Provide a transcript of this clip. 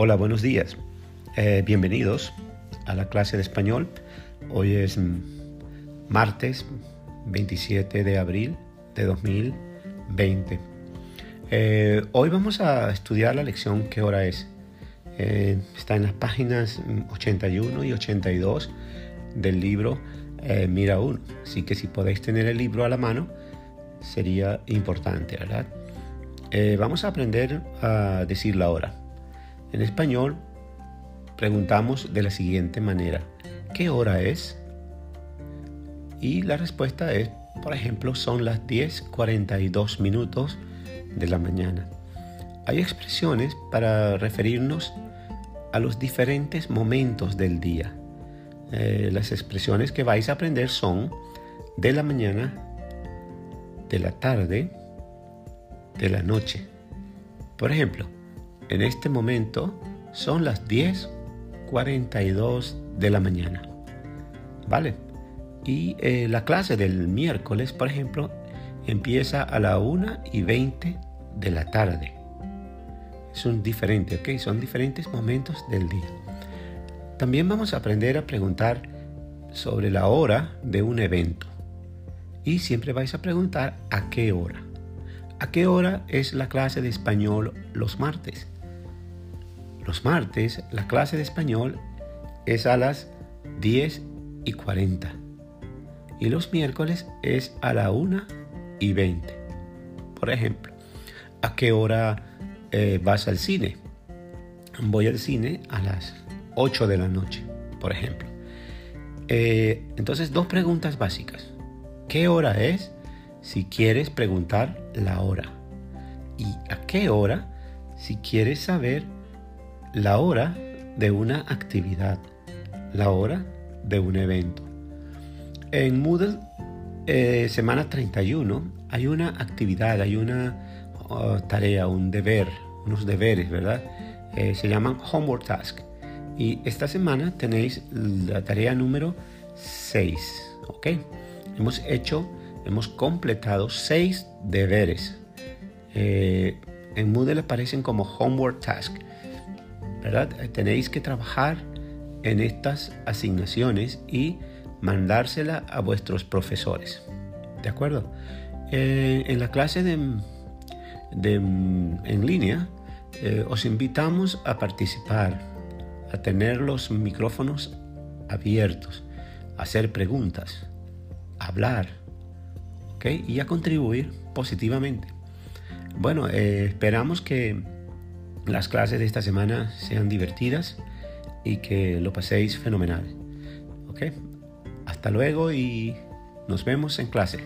Hola, buenos días. Eh, bienvenidos a la clase de español. Hoy es mm, martes 27 de abril de 2020. Eh, hoy vamos a estudiar la lección ¿Qué hora es? Eh, está en las páginas 81 y 82 del libro Mira 1. Así que si podéis tener el libro a la mano, sería importante, ¿verdad? vamos a aprender a decir la hora. En español preguntamos de la siguiente manera, ¿qué hora es? Y la respuesta es, por ejemplo, son las 10.42 minutos de la mañana. Hay expresiones para referirnos a los diferentes momentos del día. Eh, las expresiones que vais a aprender son de la mañana, de la tarde, de la noche. Por ejemplo, en este momento son las 10.42 de la mañana. ¿Vale? Y eh, la clase del miércoles, por ejemplo, empieza a la 1 y 20 de la tarde. Es un diferente, ¿ok? Son diferentes momentos del día. También vamos a aprender a preguntar sobre la hora de un evento. Y siempre vais a preguntar a qué hora. ¿A qué hora es la clase de español los martes? Los martes la clase de español es a las 10 y 40 y los miércoles es a la 1 y 20. Por ejemplo, ¿a qué hora eh, vas al cine? Voy al cine a las 8 de la noche, por ejemplo. Eh, entonces, dos preguntas básicas. ¿Qué hora es? Si quieres preguntar la hora. ¿Y a qué hora? Si quieres saber la hora de una actividad, la hora de un evento. En Moodle, eh, semana 31, hay una actividad, hay una oh, tarea, un deber, unos deberes, ¿verdad? Eh, se llaman homework task. Y esta semana tenéis la tarea número 6, ¿ok? Hemos hecho, hemos completado 6 deberes. Eh, en Moodle aparecen como homework task. Eh, tenéis que trabajar en estas asignaciones y mandársela a vuestros profesores. ¿De acuerdo? Eh, en la clase de, en línea eh, os invitamos a participar, a tener los micrófonos abiertos, a hacer preguntas, a hablar y a contribuir positivamente. Bueno, esperamos que las clases de esta semana sean divertidas y que lo paséis fenomenal. ¿Ok? Hasta luego y nos vemos en clase.